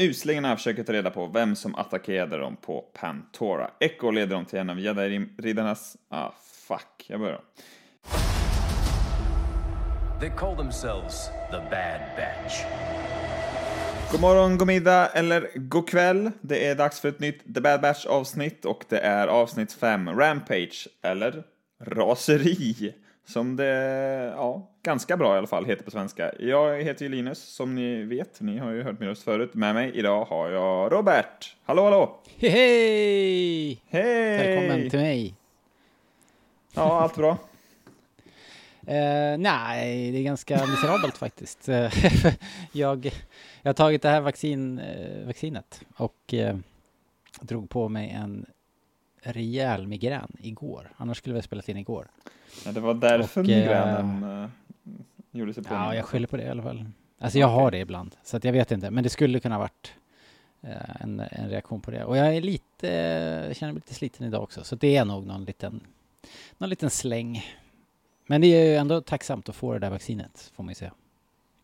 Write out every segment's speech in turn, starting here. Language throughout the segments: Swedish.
Uslingarna försöker ta reda på vem som attackerade dem på Pantora. Echo leder dem till en av jedi-riddarnas... Ah, fuck. Jag börjar. They call themselves the Bad Batch. God morgon, god middag eller god kväll. Det är dags för ett nytt The Bad Batch avsnitt och det är avsnitt 5, Rampage, eller Raseri, som det, ja, ganska bra i alla fall heter på svenska. Jag heter ju Linus, som ni vet, ni har ju hört min röst förut. Med mig idag har jag Robert. Hallå, hallå! Hej! Hej! Hej! Välkommen till mig. Ja, allt bra? Eh, nej, det är ganska miserabelt faktiskt. Jag, jag har tagit det här vaccin, eh, vaccinet och eh, drog på mig en rejäl migrän igår. Annars skulle vi ha spelat in igår. Ja, det var därför Och, migränen eh, gjorde sig på. Ja, jag skyller på det i alla fall. Alltså jag har det ibland, så att jag vet inte. Men det skulle kunna varit eh, en, en reaktion på det. Och jag är lite, jag känner mig lite sliten idag också. Så det är nog någon liten, någon liten släng. Men det är ju ändå tacksamt att få det där vaccinet, får man ju säga.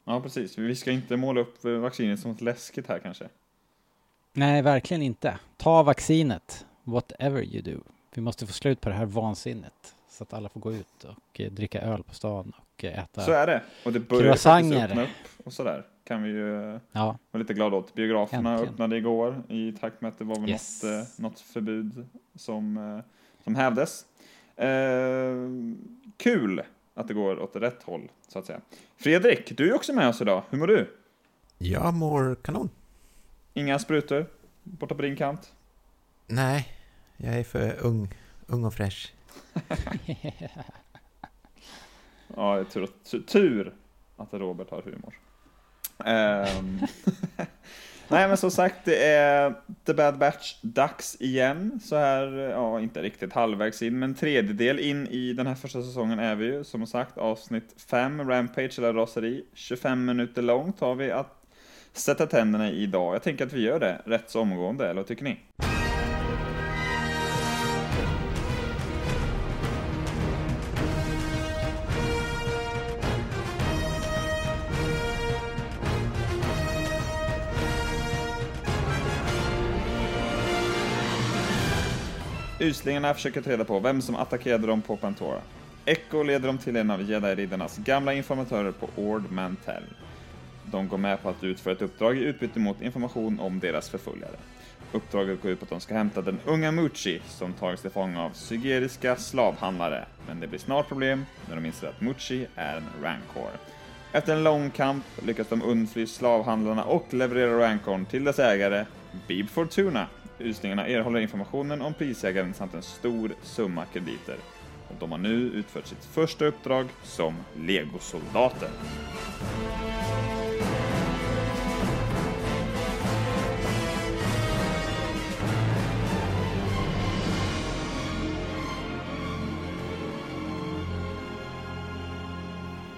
Ja, precis. Vi ska inte måla upp eh, vaccinet som ett läskigt här kanske. Nej, verkligen inte. Ta vaccinet, whatever you do. Vi måste få slut på det här vansinnet. Så att alla får gå ut och eh, dricka öl på stan och eh, äta. Så är det. Och det börjar Croissanter. faktiskt öppna upp och sådär. Kan vi ju eh, Ja, vara lite glada åt. Biograferna Äntligen. öppnade igår i takt med att det var väl Yes. något, något förbud som, som hävdes. Eh, kul att det går åt rätt håll, så att säga. Fredrik, du är också med oss idag. Hur mår du? Jag mår kanon. Inga sprutor borta på din kant? Nej, jag är för ung, ung och fräsch. Ja, det är tur, tur, tur att Robert har humor. Um, Nej, men som sagt, det är The Bad Batch-dags igen. Så här, ja, inte riktigt halvvägs in, men tredjedel in i den här första säsongen är vi ju. Som sagt, avsnitt 5, Rampage eller Raseri. 25 minuter långt har vi att sätta tänderna i idag. Jag tänker att vi gör det rätt så omgående, eller vad tycker ni? Uslingarna försöker ta reda på vem som attackerade dem på Pantora. Echo leder dem till en av jedi-riddarnas gamla informatörer på Ord Mantell. De går med på att utföra ett uppdrag i utbyte mot information om deras förföljare. Uppdraget går ut på att de ska hämta den unga Muchi som tagits till fånga av sygeriska slavhandlare, men det blir snart problem när de inser att Muchi är en Rancor. Efter en lång kamp lyckas de undfly slavhandlarna och leverera Rancorn till dess ägare, Bib Fortuna. Uslingarna erhåller informationen om prisägaren samt en stor summa krediter. Och de har nu utfört sitt första uppdrag som legosoldater.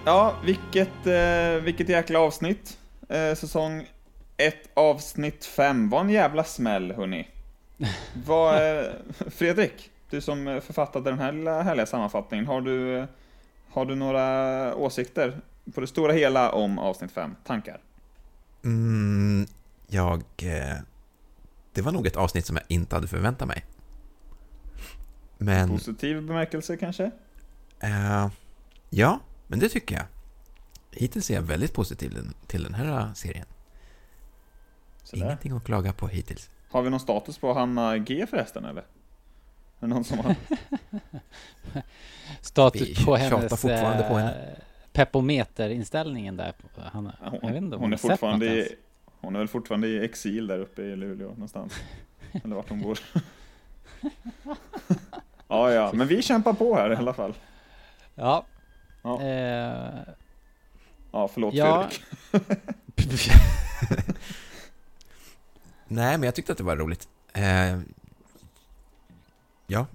Ja, vilket, eh, vilket jäkla avsnitt. Eh, säsong 1, avsnitt 5. Var en jävla smäll, hörni. Vad, eh, Fredrik, du som författade den här lilla härliga sammanfattningen, har du, har du några åsikter på det stora hela om avsnitt 5? Tankar? Mm, jag... Eh, det var nog ett avsnitt som jag inte hade förväntat mig. Men... Positiv bemärkelse kanske? Eh, ja, men det tycker jag. Hittills är jag väldigt positiv till den här serien. Sådär. Ingenting att klaga på hittills. Har vi någon status på Hanna G förresten eller? Är det någon som har... Vi status på hennes fortfarande på henne. eh, pepometer-inställningen där. Han, jag vet inte om hon, är sett något fortfarande i, hon är väl fortfarande i exil där uppe i Luleå någonstans. Eller vart hon bor. ja, ja, men vi kämpar på här i alla fall. Ja. Ja. Eh, Ja, förlåt Ja. Fredrik. Nej, men jag tyckte att det var roligt. Eh, ja,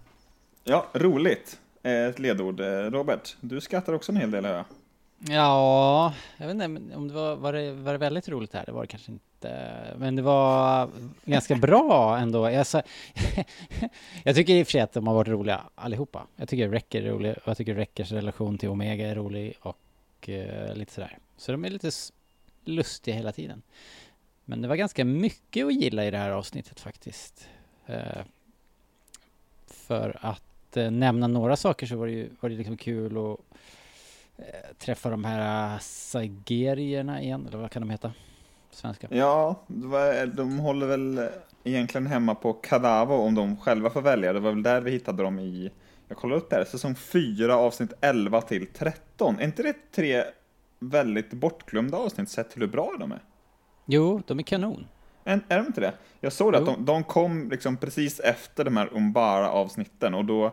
Ja, roligt. Eh, Ett ledord. Eh, Robert, du skrattar också en hel del hör jag. Ja, jag vet inte men om det var, var det, var det väldigt roligt här? Det var det kanske inte. Men det var ganska bra ändå. Jag, sa, jag tycker i och för sig att de har varit roliga allihopa. Jag tycker Recker är rolig och jag tycker Reckers relation till Omega är rolig och eh, lite sådär. Så de är lite lustiga hela tiden. Men det var ganska mycket att gilla i det här avsnittet faktiskt. Eh, för att eh, nämna några saker så var det ju var det liksom kul att eh, träffa de här eh, Saigerierna igen, eller vad kan de heta? Svenska. Ja, var, eh, de håller väl eh, egentligen hemma på Kadavo om de själva får välja. Det var väl där vi hittade dem i, jag kollade upp där, säsong 4 avsnitt 11 till 13. Är inte det tre väldigt bortglömda avsnitt sett till hur bra de är? Jo, de är kanon. Är, är de inte det? Jag såg det, att Jo. de, de kom liksom precis efter de här Umbara-avsnitten och då,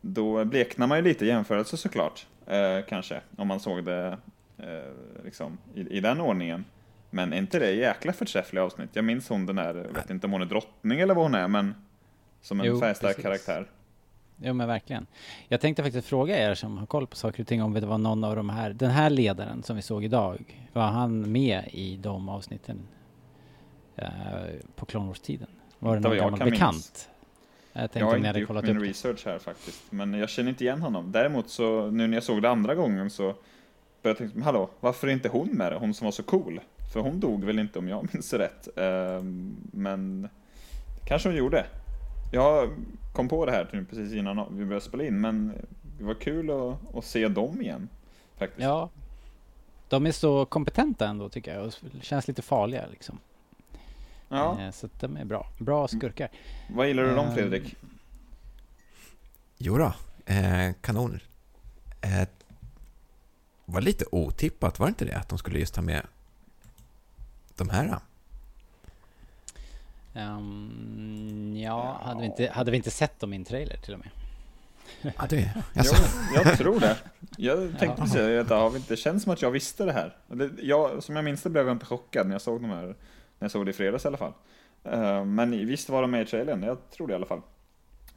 då bleknar man ju lite i jämförelse såklart. Eh, kanske, om man såg det eh, liksom i, i den ordningen. Men är inte det jäkla förträffliga avsnitt? Jag minns hon den där, jag vet inte om hon är drottning eller vad hon är, men som en Jo, färgstark precis. karaktär. Jo men verkligen. Jag tänkte faktiskt fråga er som har koll på saker och ting om det var någon av de här, den här ledaren som vi såg idag, var han med i de avsnitten eh, på Clone Wars-tiden? Var det någon gammal kan bekant? minnas. Jag Jag har inte gjort min upp research här faktiskt, men jag känner inte igen honom. Däremot så, nu när jag såg det andra gången så började jag tänka, hallå, varför är inte hon med? Hon som var så cool. För hon dog väl inte om jag minns rätt. Ehm, men kanske hon gjorde. Jag kom på det här typ precis innan vi började spela in, men det var kul att, att se dem igen. Faktiskt. Ja. De är så kompetenta ändå tycker jag och känns lite farliga liksom. Ja. Eh, Så de är bra. Bra skurkar. Vad gillar du dem Ehm, Fredrik? Jo då, eh, kanon. Eh, var lite otippat, var det inte det? Att de skulle just ta med de här. Ehm, ja, hade vi, inte, hade vi inte sett dem i en trailer till och med? Ja, det, Jo, alltså, jag tror det. Jag tänkte Ja. precis säga det, har vi inte, det känns som att jag visste det här. Jag, som jag minns det blev jag inte chockad när jag såg de här, när jag såg det i fredags i alla fall. Eh, men visst var de med i trailern, jag tror det i alla fall.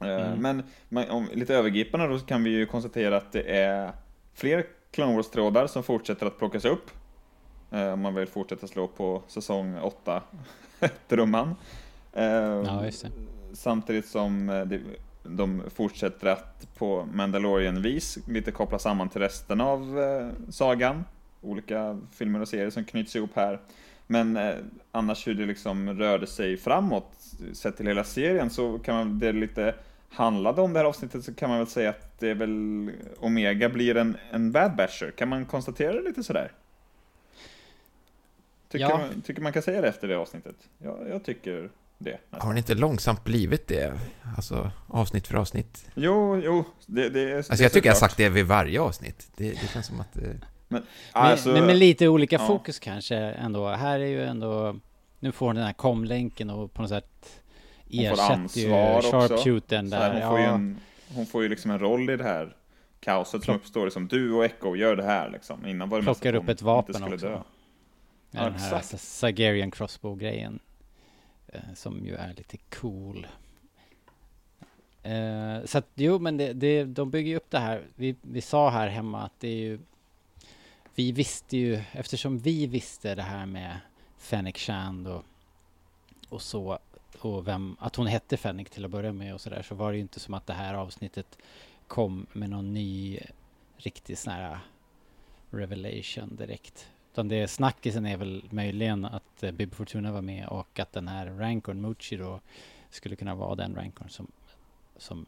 Eh, Mm. Men, men om, lite övergripande då så kan vi ju konstatera att det är fler Clone Wars-trådar som fortsätter att plockas upp. Om man vill fortsätta slå på säsong 8 trumman. Eh, Ja, just det. Samtidigt som eh, de fortsätter att på Mandalorian-vis lite koppla samman till resten av eh, sagan. Olika filmer och serier som knyts ihop här. Men eh, annars hur det liksom rörde sig framåt, sett till hela serien, så kan man, det lite handlade om det här avsnittet så kan man väl säga att det är väl Omega blir en, en Bad Batcher. Kan man konstatera det lite sådär? Tycker, Ja. man, tycker man kan säga det efter det avsnittet? Ja, jag tycker det. har det inte långsamt blivit det? Alltså, avsnitt för avsnitt. Jo, jo, det, det är Alltså, jag tycker jag har sagt det vid varje avsnitt. Det, det känns som att... Eh, Men, Alltså, men med lite olika ja. fokus kanske ändå. Här är ju ändå... Nu får hon den här komlänken och på något sätt Hon får ersätter ju ansvar också. sharpshootern så här, där. hon, får ju Ja, en, hon får ju liksom en roll i det här kaoset som Plock- uppstår. Liksom, du och Echo gör det här liksom. Innan var det plockar upp ett vapen också. dö. med Ja, den här. Sagarian crossbow-grejen. Eh, som ju är lite cool. Eh, så att jo, men det, det, de bygger ju upp det här. Vi, vi sa här hemma att det är ju... Vi visste ju, eftersom vi visste det här med Fennec Shand och, och så, och vem, att hon hette Fennec till att börja med och så där, så var det ju inte som att det här avsnittet kom med någon ny riktig sån här revelation direkt. Utan det snackisen är väl möjligen att eh, Bib Fortuna var med och att den här Rancorn Muchi då skulle kunna vara den Rancorn som, som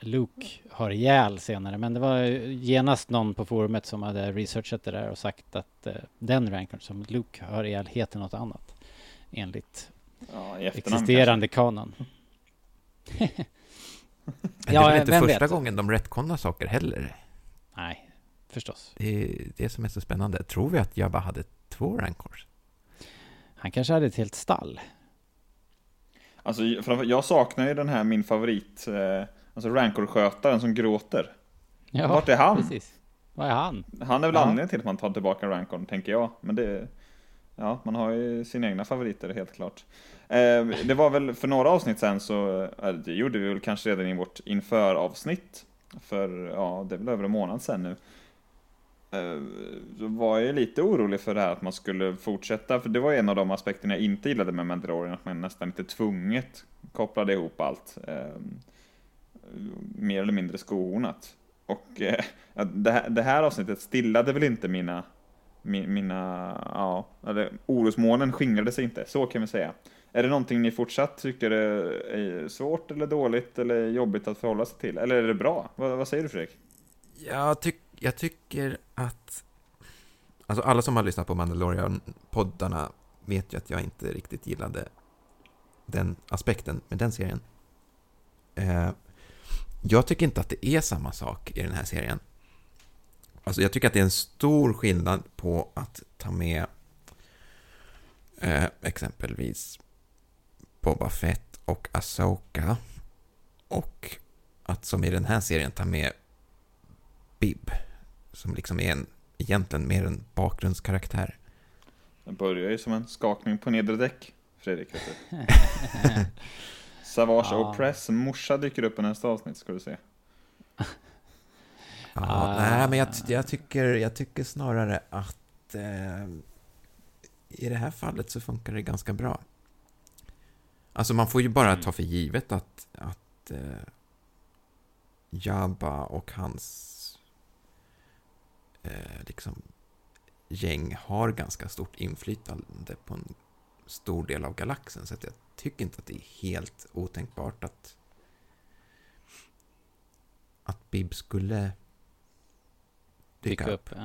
Luke har ihjäl senare. Men det var ju genast någon på forumet som hade researchat det där och sagt att eh, den Rancorn som Luke har ihjäl heter något annat. Enligt Ja, existerande kanon. men det Ja, är väl inte första vet? gången de retconnar saker heller. Nej, förstås. Det är det som är så spännande. Tror vi att Jabba hade två rancors? Han kanske hade ett helt stall. Alltså, jag saknar ju den här, min favorit, eh, alltså Rancor-skötaren som gråter. Ja, Vart är han? Precis. Vad är han? Han är väl Ja. anledningen till att man tar tillbaka Rancorn, tänker jag. Men det... Ja, man har ju sina egna favoriter, helt klart. Eh, det var väl för några avsnitt sen så, eh, det gjorde vi väl kanske redan i vårt inför-avsnitt. För, ja, det är väl över en månad sen nu. Eh, Då var jag lite orolig för det här att man skulle fortsätta, för det var en av de aspekterna jag inte gillade med Mandalorian, att man nästan lite tvunget kopplade ihop allt. Eh, mer eller mindre skohornat. Och eh, det, här, det här avsnittet stillade väl inte mina mina, ja, eller orosmolnen skingrade sig inte, så kan vi säga. Är det någonting ni fortsatt tycker är svårt eller dåligt eller jobbigt att förhålla sig till? Eller är det bra? Vad, vad säger du Fredrik? Jag, tycker jag tycker att... Alltså alla som har lyssnat på Mandalorian-poddarna vet ju att jag inte riktigt gillade den aspekten med den serien. Eh, jag tycker inte att det är samma sak i den här serien. Alltså jag tycker att det är en stor skillnad på att ta med eh, exempelvis Boba Fett och Asoka och att som i den här serien ta med Bib som liksom är en, egentligen mer en bakgrundskaraktär. Den börjar ju som en skakning på nedre däck, Fredrik. Savage ja. Opress morsa dyker upp i nästa avsnitt, ska du se. Ja, ah. Nej, men jag, jag, tycker, jag tycker snarare att eh, i det här fallet så funkar det ganska bra. Alltså man får ju bara ta för givet att, att eh, Jabba och hans eh, liksom, gäng har ganska stort inflytande på en stor del av galaxen. Så att jag tycker inte att det är helt otänkbart att att Bib skulle dyka upp. upp.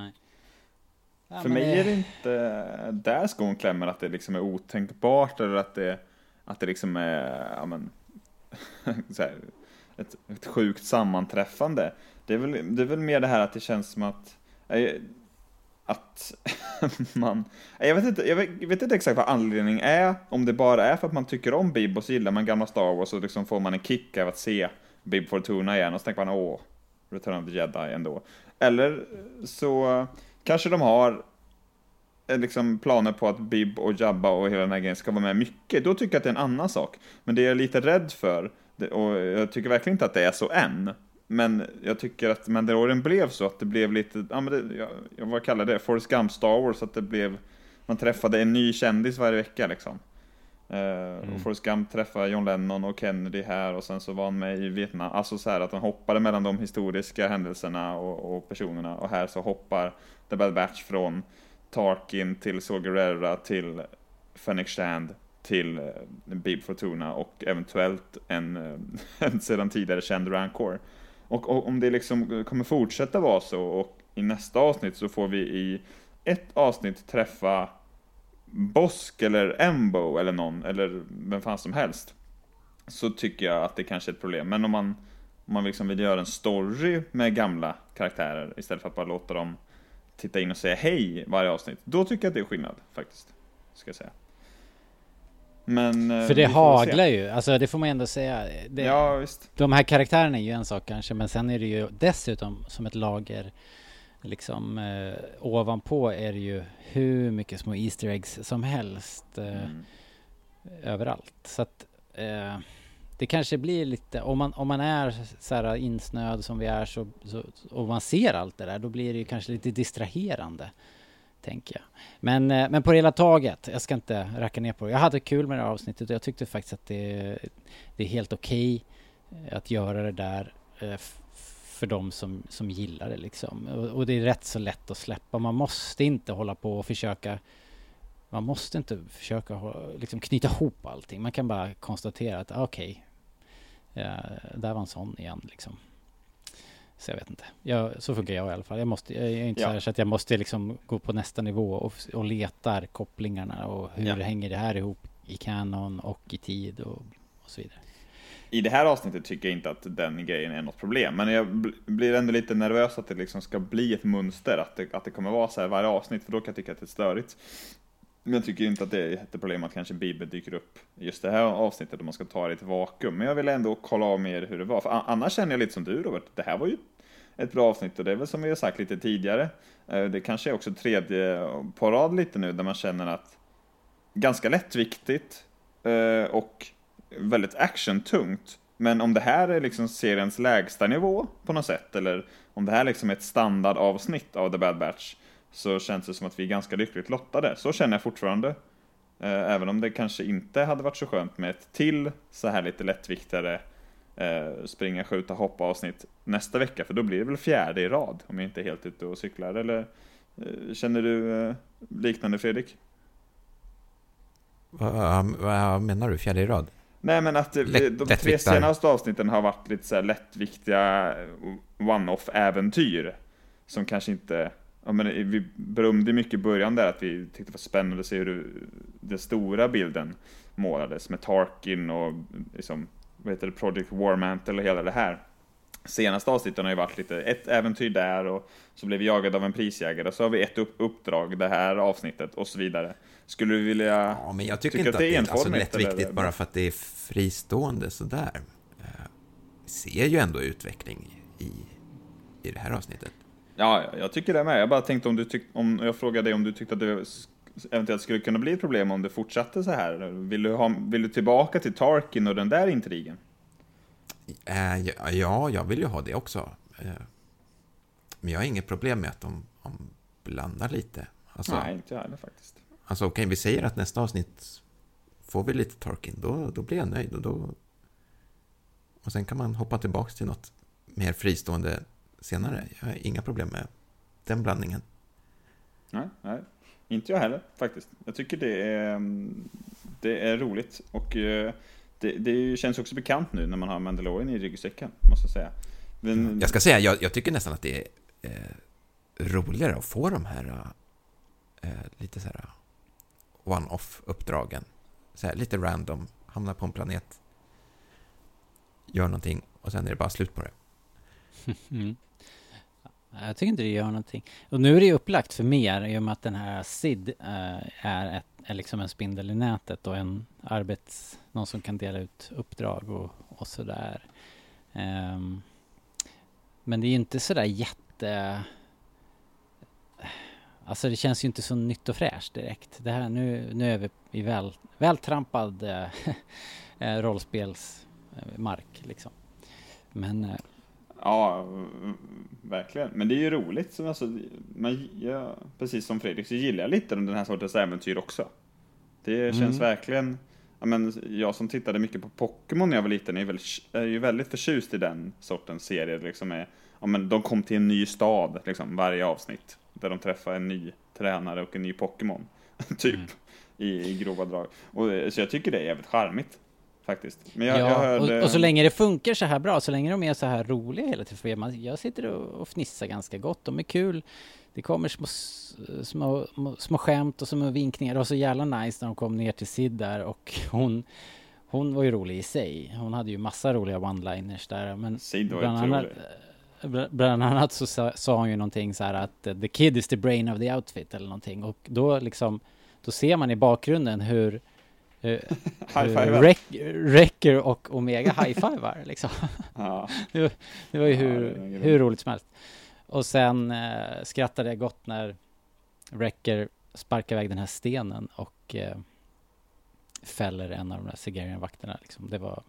Ja, För mig det... är det inte där skon klämmer, att det liksom är otänkbart eller att det, att det liksom är ja, men, här, ett, ett sjukt sammanträffande. Det är, väl, det är väl mer det här att det känns som att Eh, att man, eh, jag vet, inte, jag vet inte exakt vad anledningen är, om det bara är för att man tycker om Bib och så gillar man gamla Star Wars och liksom får man en kick av att se Bib Fortuna igen och så tänker man åh, Return of the Jedi ändå. Eller så kanske de har eh, liksom planer på att Bib och Jabba och hela den här grejen ska vara med mycket, då tycker jag att det är en annan sak. Men det jag är lite rädd för, och jag tycker verkligen inte att det är så än, men jag tycker att Mandalorian blev så att det blev lite, ja men det, jag, jag vad kallar det, Forrest Gump Star Wars, att det blev, man träffade en ny kändis varje vecka liksom. Uh, mm. Och Forrest Gump träffade John Lennon och Kennedy här och sen så var han med i Vietnam. Alltså så här att han hoppade mellan de historiska händelserna och, och personerna och här så hoppar The Bad Batch från Tarkin till Saw Gerrera till Fenix Shand till uh, Bib Fortuna och eventuellt en, uh, en sedan tidigare känd Rancor. Och, och, om det liksom kommer fortsätta vara så och i nästa avsnitt så får vi i ett avsnitt träffa Bosk eller Embo eller någon, eller vem fan som helst. Så tycker jag att det kanske är ett problem. Men om man, om man liksom vill göra en story med gamla karaktärer istället för att bara låta dem titta in och säga hej varje avsnitt. Då tycker jag att det är skillnad faktiskt. Ska jag säga. Men, eh, För det haglar ju, alltså det får man ändå säga. Det, ja, visst. De här karaktärerna är ju en sak kanske, men sen är det ju dessutom som ett lager liksom eh, ovanpå är det ju hur mycket små Easter eggs som helst eh, mm. överallt. Så att eh, det kanske blir lite, om man, om man är så här insnöad som vi är så, så, och man ser allt det där, då blir det ju kanske lite distraherande tänker jag. Men, eh, men på det hela taget, jag ska inte racka ner på det. Jag hade kul med det här avsnittet och jag tyckte faktiskt att det, det är helt okej okay att göra det där eh, för de som, som gillar det liksom. Och, och, det är rätt så lätt att släppa. Man måste inte hålla på och försöka man måste inte försöka liksom knyta ihop allting. Man kan bara konstatera att ah, okej, okay, där var en sån igen liksom. Så jag vet inte. Jag, så funkar jag i alla fall. Jag, måste, jag är inte ja. så, här så att jag måste liksom gå på nästa nivå och, och letar kopplingarna och hur ja. hänger det här ihop i kanon och i tid och, och så vidare. I det här avsnittet tycker jag inte att den grejen är något problem, men jag blir ändå lite nervös att det liksom ska bli ett mönster, att det, att det kommer vara så här varje avsnitt, för då kan jag tycka att det är störigt. Men jag tycker inte att det är ett problem att kanske Bibeln dyker upp just det här avsnittet om man ska ta det i ett vakuum. Men jag vill ändå kolla av mer hur det var. För annars känner jag lite som du Robert, det här var ju ett bra avsnitt och det är väl som vi har sagt lite tidigare. Eh, det kanske är också tredje på rad lite nu där man känner att ganska lättviktigt eh, och väldigt actiontungt. Men om det här är liksom seriens lägsta nivå på något sätt eller om det här liksom är ett standardavsnitt av The Bad Batch så känns det som att vi är ganska lyckligt lottade. Så känner jag fortfarande. Eh, även om det kanske inte hade varit så skönt med ett till så här lite lättviktare eh, springa, skjuta, hoppa avsnitt nästa vecka. För då blir det väl fjärde i rad om jag inte är helt ute och cyklar. Eller Eh, Känner du liknande Fredrik? Vad, vad menar du? Fjärde i rad? Nej men att de tre senaste avsnitten har varit lite så lättviktiga eh, one-off-äventyr. Som kanske inte, ja men vi berömde mycket i början där att vi tyckte det var spännande att se hur den stora bilden målades med Tarkin och liksom, vad heter det, Project Warmantle och hela det här. Senaste avsnitten har ju varit lite, ett äventyr där och så blev vi jagade av en prisjägare och så har vi ett upp, uppdrag det här avsnittet och så vidare. Skulle du vilja... Ja, men jag tycker inte att det är alltså, enformigt, lättviktigt eller? bara för att det är fristående sådär. Eh, Vi ser ju ändå utveckling i, i det här avsnittet. Ja, ja, jag tycker det med. Jag bara tänkte om du tyck, om jag frågade dig om du tyckte att det eventuellt skulle kunna bli ett problem om det fortsatte så här. Vill du, ha, vill du tillbaka till Tarkin och den där intrigen? Eh, ja, Ja, jag vill ju ha det också. Eh, Men jag har inget problem med att de, de blandar lite. Alltså, Nej, inte jag heller faktiskt. alltså okej, vi säger att nästa avsnitt får vi lite Tarkin, då, då blir jag nöjd. Och, då... och sen kan man hoppa tillbaka till något mer fristående senare. Jag har inga problem med den blandningen. Nej, nej, inte jag heller faktiskt. Jag tycker det är, mm, det är roligt och eh, det, det känns också bekant nu när man har Mandalorian i ryggsäcken, måste jag säga. Men, Jag ska säga, jag, jag tycker nästan att det är eh, roligare att få de här eh, lite så här one-off-uppdragen. Så här, lite random, hamna på en planet, gör någonting och sen är det bara slut på det. Mm. Jag tycker inte det gör någonting. Och nu är det ju upplagt för mer i och med att den här SID eh, är, ett, är liksom en spindel i nätet och en arbets... Någon som kan dela ut uppdrag och, och sådär. Um, men det är ju inte sådär jätte... Alltså det känns ju inte så nytt och fräscht direkt. Det här, nu, nu är vi i väl, vältrampad eh, eh, rollspelsmark liksom. Men Ja, verkligen. Men det är ju roligt. Som alltså, man, ja, precis som Fredrik så gillar jag lite den här sortens äventyr också. Det känns Mm. verkligen... Ja, men jag som tittade mycket på Pokémon när jag var liten är, väl, är ju väldigt förtjust i den sortens serier. Liksom är, ja, men de kom till en ny stad liksom, varje avsnitt. Där de träffar en ny tränare och en ny Pokémon. typ. Mm. I, I grova drag. Och, eh, så jag tycker det är jävligt charmigt. Faktiskt. Men jag, ja, jag hörde... och, och så länge det funkar så här bra, så länge de är så här roliga hela tiden. Man, jag sitter och, och fnissar ganska gott, de är kul. Det kommer små, små, små, skämt och små vinkningar. Det var så jävla nice när de kom ner till Sid där och hon, hon var ju rolig i sig. Hon hade ju massa roliga one-liners där. Men Sid var bland annat, eh, bl- bland annat så sa, sa hon ju någonting så här att eh, the kid is the brain of the outfit eller någonting. Och då liksom, då ser man i bakgrunden hur eh, High hur five. Rec- Wrecker och Omega high-fivar liksom. Ja. Det var, det var ju Ja, hur, grymt. hur roligt som helst. Och sen eh, skrattade jag gott när Wrecker sparkar iväg den här stenen och eh, fäller en av de där Sigarian-vakterna. Liksom. Det var,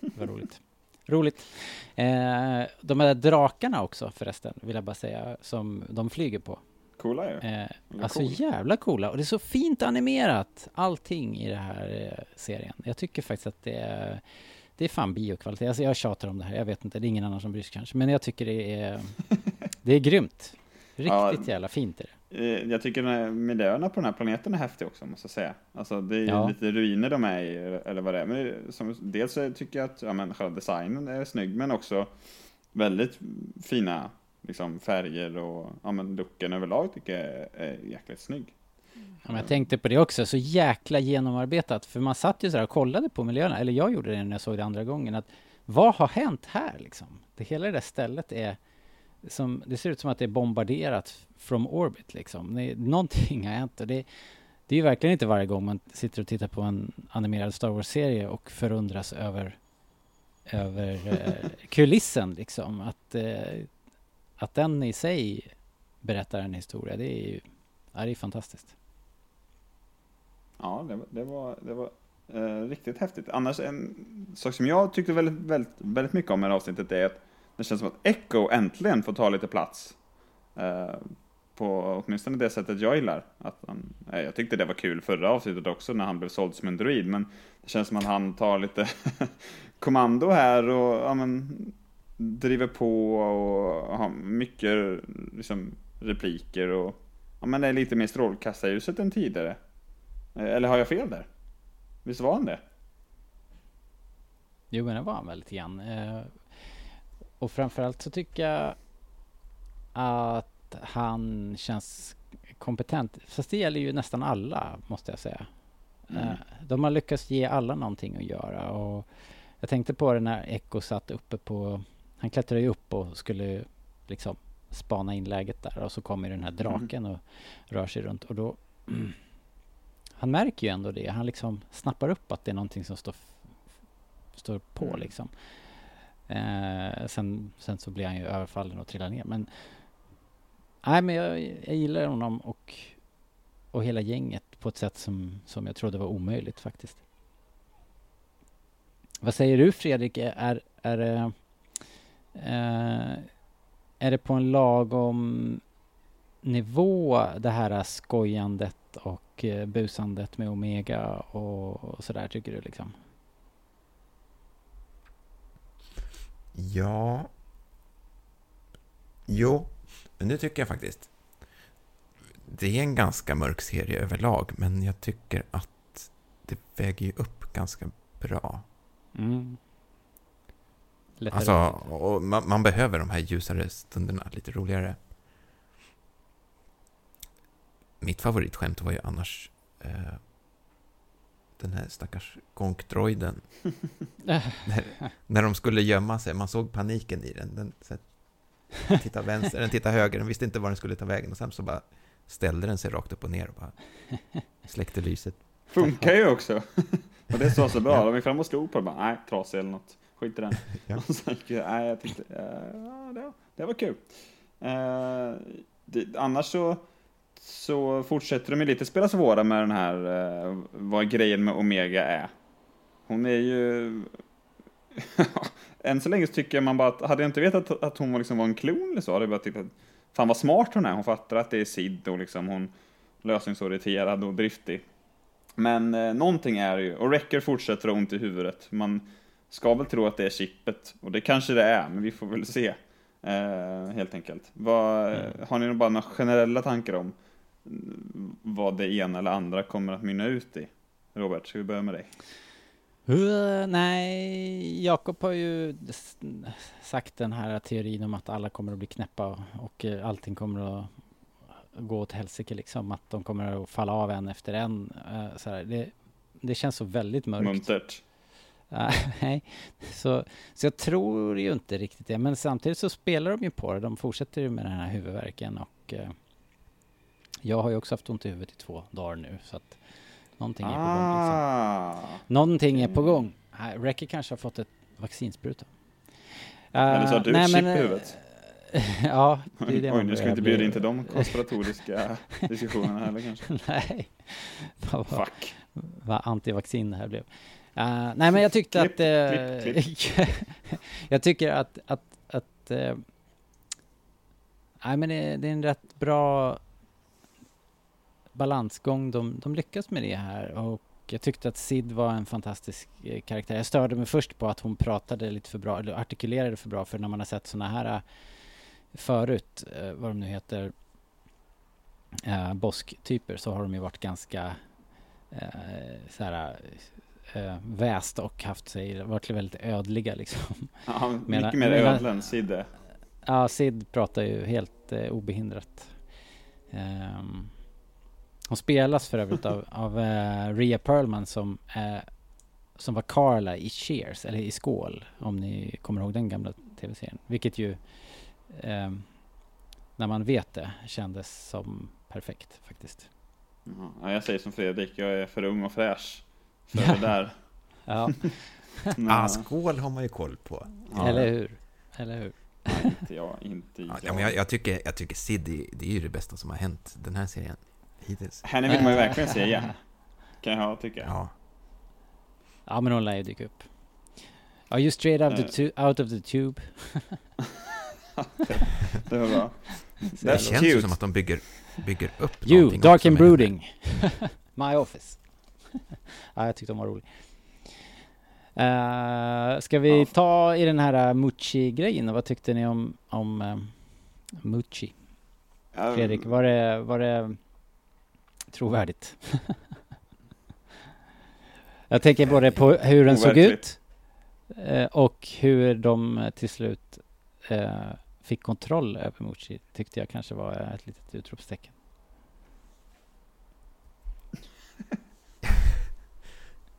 det var roligt. Roligt. Eh, de här drakarna också förresten, vill jag bara säga, som de flyger på. Coola ju. Eh, alltså cool. jävla coola och det är så fint animerat allting i den här eh, serien. Jag tycker faktiskt att det är det är fan biokvalitet. Alltså jag tjatar om det här, jag vet inte, det är ingen annan som bryr sig kanske. Men jag tycker det är Det är grymt. Riktigt Ja. jävla fint är det. Eh, Jag tycker den här miljöerna på den här planeten är häftig också, måste jag säga. Alltså det är Ja. lite ruiner de är i, eller vad det är. Men som, dels tycker jag att ja, men själva designen är snygg, men också väldigt fina liksom, färger och ja, men looken överlag tycker jag är, är jäkligt snygg. Ja, men jag tänkte på det också, så jäkla genomarbetat. För man satt ju så här och kollade på miljöerna, eller jag gjorde det när jag såg det andra gången, att vad har hänt här liksom? Det hela det där stället är som, det ser ut som att det är bombarderat from orbit liksom. Det, någonting har hänt och det, det är ju verkligen inte varje gång man sitter och tittar på en animerad Star Wars-serie och förundras över, över eh, kulissen liksom. Att, eh, att den i sig berättar en historia, det är ju ja, det är fantastiskt. Ja, det, var- det var, det var eh, riktigt häftigt. Annars en sak som jag tyckte väldigt, väldigt, väldigt mycket om i det här avsnittet är att det känns som att Echo äntligen får ta lite plats. Eh, på åtminstone det sättet jag gillar. Att han, eh, jag tyckte det var kul förra avsnittet också när han blev såld som en druid, men det känns som att han tar lite kommando här och ja, men, driver på och har mycket liksom, repliker och ja, men är lite mer strålkastarljuset än tidigare. Eh, Eller har jag fel där? Visst var han det? Jo men det var han väl lite grann. Eh, och framförallt så tycker jag att han känns kompetent. Fast det gäller ju nästan alla måste jag säga. Mm. Eh, de har lyckats ge alla någonting att göra. Och jag tänkte på det när Echo satt uppe på... Han klättrade ju upp och skulle liksom spana in läget där. Och så kommer den här draken och rör sig runt. Och då... han märker ju ändå det. Han liksom snappar upp att det är någonting som står, står på Mm. liksom. Eh, sen, sen så blir han ju överfallen och trillar ner. Men, nej, men jag, jag gillar honom och, och hela gänget på ett sätt som, som jag trodde var omöjligt faktiskt. Vad säger du Fredrik? Är, är, det, eh, är det på en lagom nivå det här skojandet och eh, busandet med Omega och, och sådär tycker du liksom? Ja. Jo, det tycker jag faktiskt. Det är en ganska mörk serie överlag, men jag tycker att det väger ju upp ganska bra. Mm. Lättare Alltså, man, man behöver de här ljusare stunderna, lite roligare. Mitt favoritskämt var ju annars eh, den här stackars gonkdroiden. när, när de skulle gömma sig, man såg paniken i den. Den så här, tittade vänster, den tittade höger, den visste inte var den skulle ta vägen. Och sen så bara ställde den sig rakt upp och ner och bara släckte lyset. Funkar ju också. och det var så bra. De gick fram och slog på det bara, nej, trasig eller något. Skit i den. Ja. Och sen nej, jag tyckte, ja, det, var- det var kul. Eh, det, annars så, så fortsätter de ju lite spela svåra med den här, eh, vad grejen med Omega är. Hon är ju... Än så länge så tycker man bara att, hade jag inte vetat att, att hon var liksom var en klon eller så, hade jag bara tyckt att fan vad smart hon är. Hon fattar att det är Sid och liksom hon lösningsorienterad och driftig. Men eh, någonting är det ju, och Wrecker fortsätter ha ont i huvudet. Man ska väl tro att det är chippet, och det kanske det är, men vi får väl se. Eh, helt enkelt. Vad, Har ni bara några generella tankar om mm, vad det ena eller andra kommer att mynna ut i? Robert, ska vi börja med dig? Uh, nej, Jakob har ju sagt den här teorin om att alla kommer att bli knäppa och, och eh, allting kommer att gå åt helsike liksom. Att de kommer att falla av en efter en. här. Det, det känns så väldigt mörkt. Muntert. Uh, nej, så, så jag tror ju inte riktigt det. Men samtidigt så spelar de ju på det. De fortsätter ju med den här huvudvärken och eh, jag har ju också haft ont i huvudet i två dagar nu. Så att någonting är på gång. Liksom. Ah, Någonting är på gång. Recky kanske har fått ett vaccinspruta. Eller så har Eh, du nej, ett chip men, i eh, huvudet. ja, det är det Oj, nu ska vi inte bjuda bli- in till de konspiratoriska diskussionerna heller kanske. Nej, vad, Fuck. vad antivaccin det här blev. Eh, nej, men jag tyckte Klipp, att... eh, klipp, jag tycker att... att, att eh, nej, men det, det är en rätt bra balansgång. De, de lyckas med det här. Och jag tyckte att Sid var en fantastisk eh, karaktär. Jag störde mig först på att hon pratade lite för bra, eller artikulerade för bra. För när man har sett såna här eh, förut, eh, vad de nu heter, eh, bosk-typer, så har de ju varit ganska eh, så här, eh, väst och haft sig, varit väldigt ödliga liksom. Ja, Medan- mycket mer ödla än Sidde. Ja, Sid pratar ju helt eh, obehindrat. Ehm, hon spelas för övrigt av, av eh, Rhea Perlman som, eh, som var Carla i Cheers, eller i Skål, om ni kommer ihåg den gamla tv-serien. Vilket ju, ehm, när man vet det, kändes som perfekt faktiskt. Ja, jag säger som Fredrik, jag är för ung och fräsch för det där. Ja, Men, Ah, skål har man ju koll på. ja, eller hur? Eller hur? nej, Inte jag, inte Ja, jag. men jag, jag, tycker, jag tycker Sid, är- det är ju det bästa som har hänt den här serien hittills. Henne vill man ju verkligen se igen. Kan jag tycka. Ja, Ja, men hon lär ju dyka upp. Are you straight out, the tu- out of the tube? Det var bra. det känns ju cute. som att de bygger, bygger upp You, någonting dark också and brooding. My office. ja, jag tyckte de var rolig. Uh, ska vi Ja. ta i den här uh, Mucci-grejen? Vad tyckte ni om, om uh, Mucci? Ja, Fredrik, var det, var det trovärdigt? Jag tänker både på hur den såg ut eh, och hur de eh, till slut eh, fick kontroll över Mucci tyckte jag kanske var ett litet utropstecken.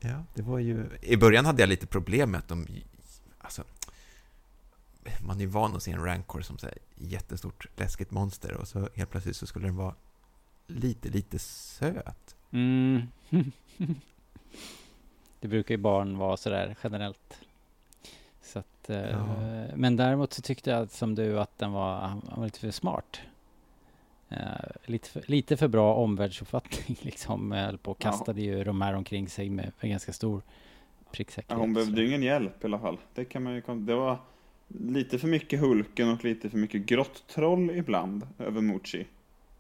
Ja, det var ju... I början hade jag lite problem med att de... Alltså, man är ju van att se en rancor som så här, jättestort läskigt monster och så helt plötsligt så skulle den vara lite, lite söt. Mm. det brukar ju barn vara sådär generellt. Så att, eh, Ja. Men däremot så tyckte jag som du att den var, han var lite för smart. Eh, lite, för, lite för bra omvärldsuppfattning liksom. Höll på och Ja. kastade ju de här omkring sig med, med ganska stor pricksäkerhet. Ja, hon behövde ju ingen hjälp i alla fall. Det kan man ju Det var lite för mycket Hulken och lite för mycket grått troll ibland över Mucci.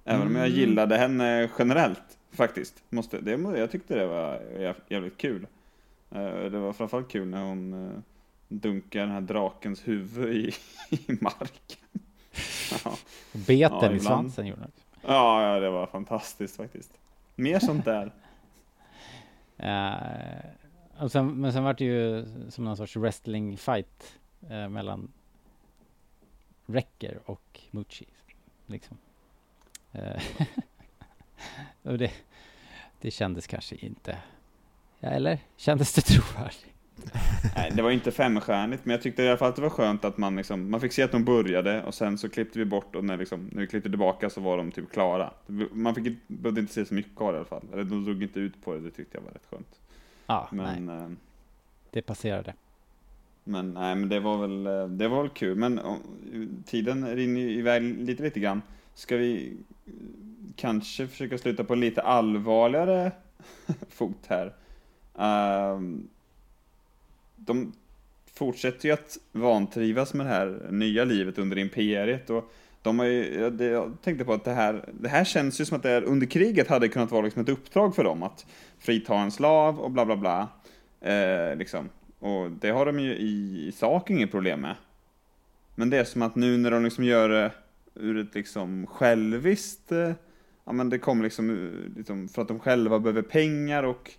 Även om jag Mm. gillade henne generellt faktiskt. Måste, det, jag tyckte det var jä- jävligt kul. Eh, Det var framförallt kul när hon eh, dunkar den här drakens huvud i, i marken. Ja. Bet Ja, i svansen gjorde hon. Ja, ja, det var fantastiskt faktiskt. Mer sånt där. Eh, och sen, men sen var det ju som någon sorts wrestling fight eh, mellan Wrecker och Mucci. Liksom. Eh, och det, det kändes kanske inte... Ja, eller? Kändes det trovärdigt? Nej, det var inte femstjärnigt, men jag tyckte i alla fall att det var skönt att man liksom, man fick se att de började och sen så klippte vi bort och när, liksom, när vi klippte tillbaka så var de typ klara. Man fick, inte- behövde inte se så mycket av det i alla fall. Eller de drog inte ut på det, det tyckte jag var rätt skönt. Ja, nej, Men, eh, det passerade. men nej, men det var väl, eh, det var väl kul. Men oh, tiden rinner ju iväg lite, lite grann. Ska vi eh, kanske försöka sluta på lite allvarligare fot här? Ehm, de fortsätter ju att vantrivas med det här nya livet under imperiet och de har ju, jag- jag tänkte på att det här, det här känns ju som att det här under kriget hade kunnat vara liksom ett uppdrag för dem att frita en slav och bla bla bla. Eh, liksom. Och det har de ju i, i sak inget problem med. Men det är som att nu när de liksom gör det ur ett liksom själviskt, eh, ja men det kommer liksom, eh, liksom för att de själva behöver pengar och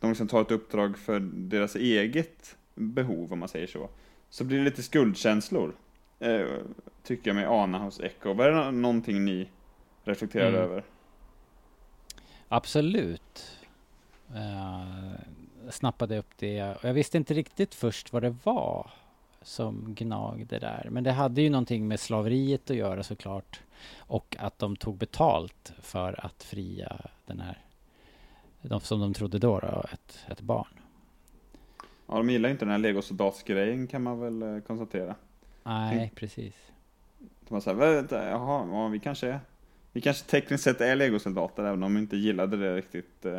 de liksom tar ett uppdrag för deras eget behov om man säger så. Så blir det lite skuldkänslor. Eh, tycker jag mig ana hos Echo. Var det nå- någonting ni reflekterade Mm. över? Absolut. Uh, snappade upp det. Jag visste inte riktigt först vad det var som gnagde där. Men det hade ju någonting med slaveriet att göra såklart. Och att de tog betalt för att fria den här, de som de trodde då, då ett, ett barn. Ja, de gillar inte den här legosoldatsgrejen kan man väl eh, konstatera. Nej, Tänk- precis. De var såhär, vänta, jaha, ja, vi kanske är, vi kanske tekniskt sett är legosoldater även om de inte gillade det riktigt eh,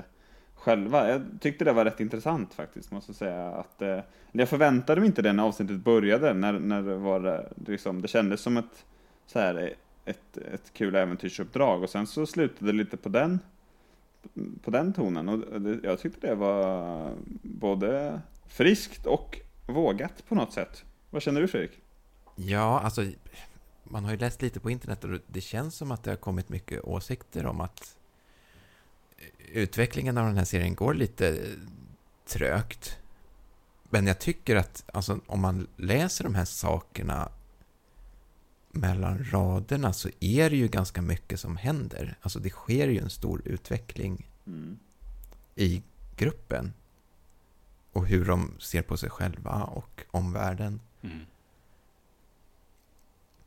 själva. Jag tyckte det var rätt intressant faktiskt, måste jag säga. Att, eh, jag förväntade mig inte det när avsnittet började, när, när det var det, liksom, det kändes som ett, så här, ett, ett kul äventyrsuppdrag och sen så slutade det lite på den, på den tonen och det, jag tyckte det var både friskt och vågat på något sätt. Vad känner du Fredrik? Ja, alltså man har ju läst lite på internet och det känns som att det har kommit mycket åsikter om att utvecklingen av den här serien går lite trögt. Men jag tycker att alltså, om man läser de här sakerna mellan raderna så är det ju ganska mycket som händer. Alltså det sker ju en stor utveckling Mm. i gruppen. Och hur de ser på sig själva och omvärlden. Mm.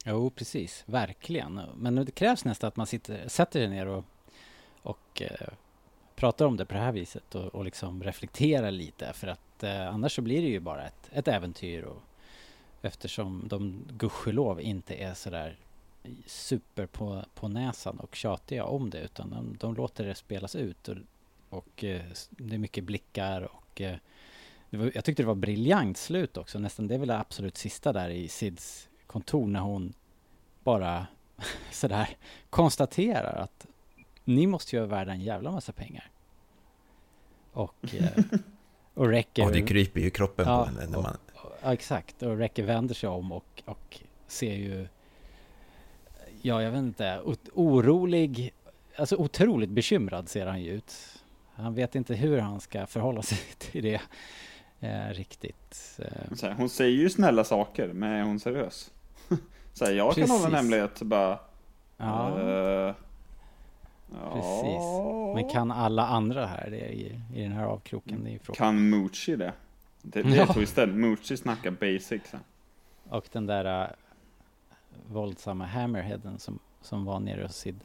Jo, precis. Verkligen. Men det krävs nästan att man sitter, sätter sig ner och, och eh, pratar om det på det här viset och, och liksom reflekterar lite. För att eh, annars så blir det ju bara ett, ett äventyr. Och, eftersom de gudskelov inte är sådär super på, på näsan och tjatiga om det. Utan de, de låter det spelas ut. Och, och eh, det är mycket blickar och eh, var, jag tyckte det var briljant slut också. Nästan det är väl det absolut sista där i Sids kontor när hon bara sådär konstaterar att ni måste ju vara värda en jävla massa pengar. Och, eh, och räcker... Ja, det kryper ju kroppen Ja, på henne när och- man... Ja, exakt. Och räcker vänder sig om och, och ser ju Ja, jag vet inte. Orolig, alltså otroligt bekymrad ser han ju ut. Han vet inte hur han ska förhålla sig till det eh, riktigt. Eh, Så här, hon säger ju snälla saker, men är hon seriös? Så här, jag kan hålla en Precis. hemlighet, bara... ja, eh, precis. Men kan alla andra här det i, i den här avkroken? Det är. Kan Moochie det? Det, det Ja. så istället. Moochie snackar basics. här. Och den där uh, våldsamma hammerheaden som, som var nere hos Sid.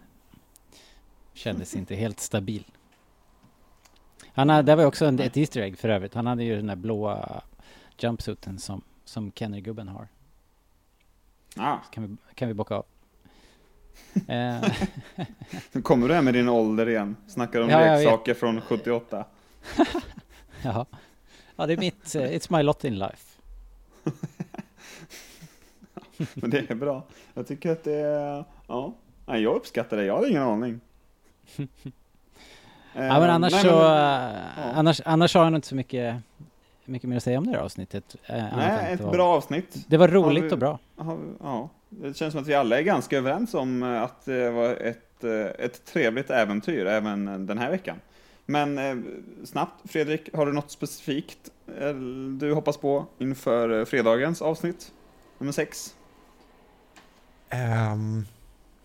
Kändes inte helt stabil. Han hade, det var ju också en, ett Easter egg för övrigt. Han hade ju den där blåa jumpsuiten som, som Kenny-gubben har. Ah, Kan vi, kan vi bocka av. eh, nu kommer du här med din ålder igen. Snackar om Ja, leksaker från 78. ja. ja, det är mitt, eh, it's my lot in life. Men det är bra. Jag tycker att det är... Ja, jag uppskattar det. Jag har ingen aning. Ja, men annars nej, så, men- eh, annars, annars har jag nog inte så mycket, mycket mer att säga om det här avsnittet. eh, Nej, ett var- bra avsnitt. Det var Har roligt vi- och bra. Har vi- Ja, det känns som att vi alla är ganska överens om eh, att det var ett, eh, ett trevligt äventyr även eh, den här veckan. Men eh, snabbt, Fredrik, har du något specifikt eh, du hoppas på inför eh, fredagens avsnitt? Nummer sex? Ehm,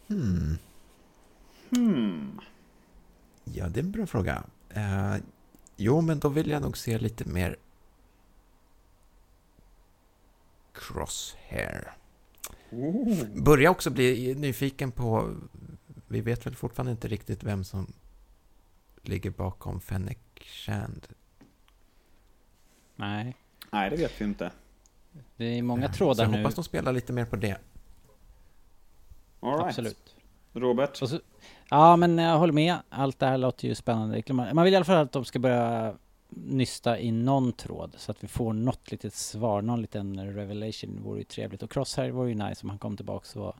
hmm. Hmm. Ja, det är en bra fråga. Eh, jo, men då vill jag nog se lite mer Crosshair. Oh. Börjar också bli nyfiken på... Vi vet väl fortfarande inte riktigt vem som ligger bakom Fennec Shand. Nej, Nej, det vet vi inte. det är många Så trådar jag nu. hoppas de spelar lite mer på det. All right. Absolut. Robert? Och så, ja, men jag håller med. Allt det här låter ju spännande. Man vill i alla fall att de ska börja nysta i någon tråd så att vi får något litet svar, någon liten revelation vore ju trevligt. Och Crosshair vore ju nice om han kom tillbaks och var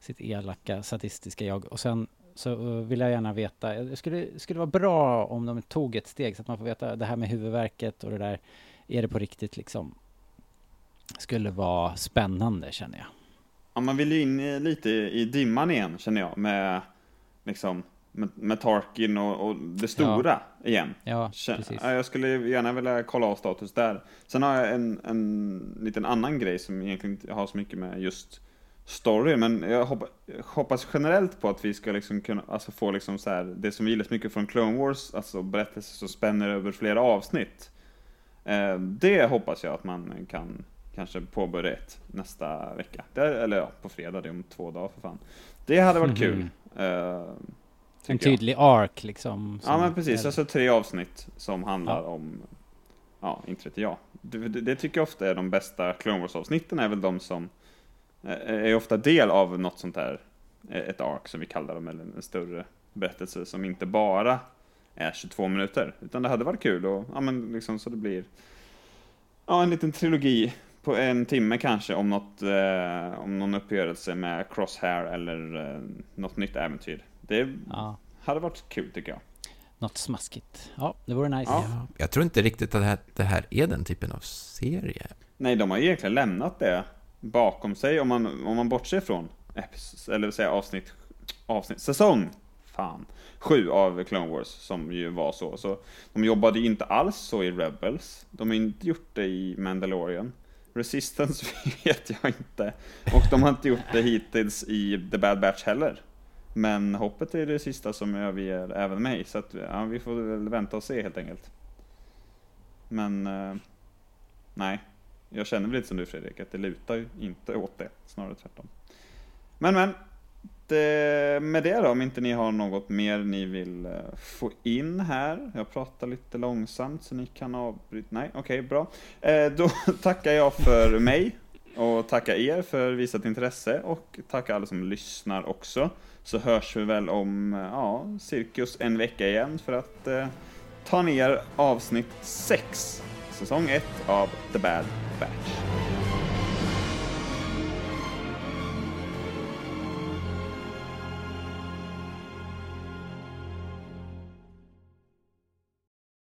sitt elaka, sadistiska jag. Och sen så eh, vill jag gärna veta, det skulle, skulle vara bra om de tog ett steg så att man får veta det här med huvudverket och det där, är det på riktigt liksom? Skulle vara spännande känner jag. Ja, man vill ju in eh, lite i dimman igen, känner jag, med, liksom, med, med Tarkin och, och det stora igen. Ja, precis. ja, jag skulle gärna vilja kolla av status där. Sen har jag en, en liten annan grej som egentligen inte har så mycket med just story, men jag hoppas, jag hoppas generellt på att vi ska liksom kunna alltså få liksom så här, det som vi gillar så mycket från Clone Wars, alltså berättelser som spänner över flera avsnitt. Eh, det hoppas jag att man kan kanske påbörja ett nästa vecka. Det, eller ja, på fredag, det är om två dagar för fan. Det hade varit kul. Mhm. eh, En tycker jag. tydlig ark liksom. Ja men precis, eller- alltså tre avsnitt som handlar Ja. om, ja inte vet jag. Det, det, det tycker jag ofta är de bästa Clone Wars avsnitten är väl de som eh, är ofta del av något sånt här, eh, ett ark som vi kallar dem, eller en större berättelse som inte bara är 22 minuter. Utan det hade varit kul och, ja men liksom så det blir, ja en liten trilogi på en timme kanske om något, eh, om någon uppgörelse med Crosshair eller eh, något nytt äventyr. Det Ja, hade varit kul tycker jag. något smaskigt. Ja, det vore nice. Ja. Ja, jag tror inte riktigt att det här, det här är den typen av serie. Nej, de har ju egentligen lämnat det bakom sig om man, om man bortser från eller säga avsnitt, avsnitt, säsong, fan, sju av Clone Wars som ju var så. Så de jobbade ju inte alls så i Rebels. De har inte gjort det i Mandalorian. Resistance vet jag inte. Och de har inte gjort det hittills i The Bad Batch heller. Men hoppet är det sista som överger även mig, så att, ja, vi får väl vänta och se helt enkelt. Men, eh, nej. Jag känner väl lite som du Fredrik, att det lutar ju inte åt det, snarare tvärtom. Men men, Eh, med det då, om inte ni har något mer ni vill eh, få in här. Jag pratar lite långsamt så ni kan avbryta. Nej, okej, bra. Eh, då tackar jag för mig och tackar er för visat intresse och tackar alla som lyssnar också. Så hörs vi väl om, ja, cirkus en vecka igen för att eh, ta ner avsnitt 6, säsong 1 av The Bad Batch.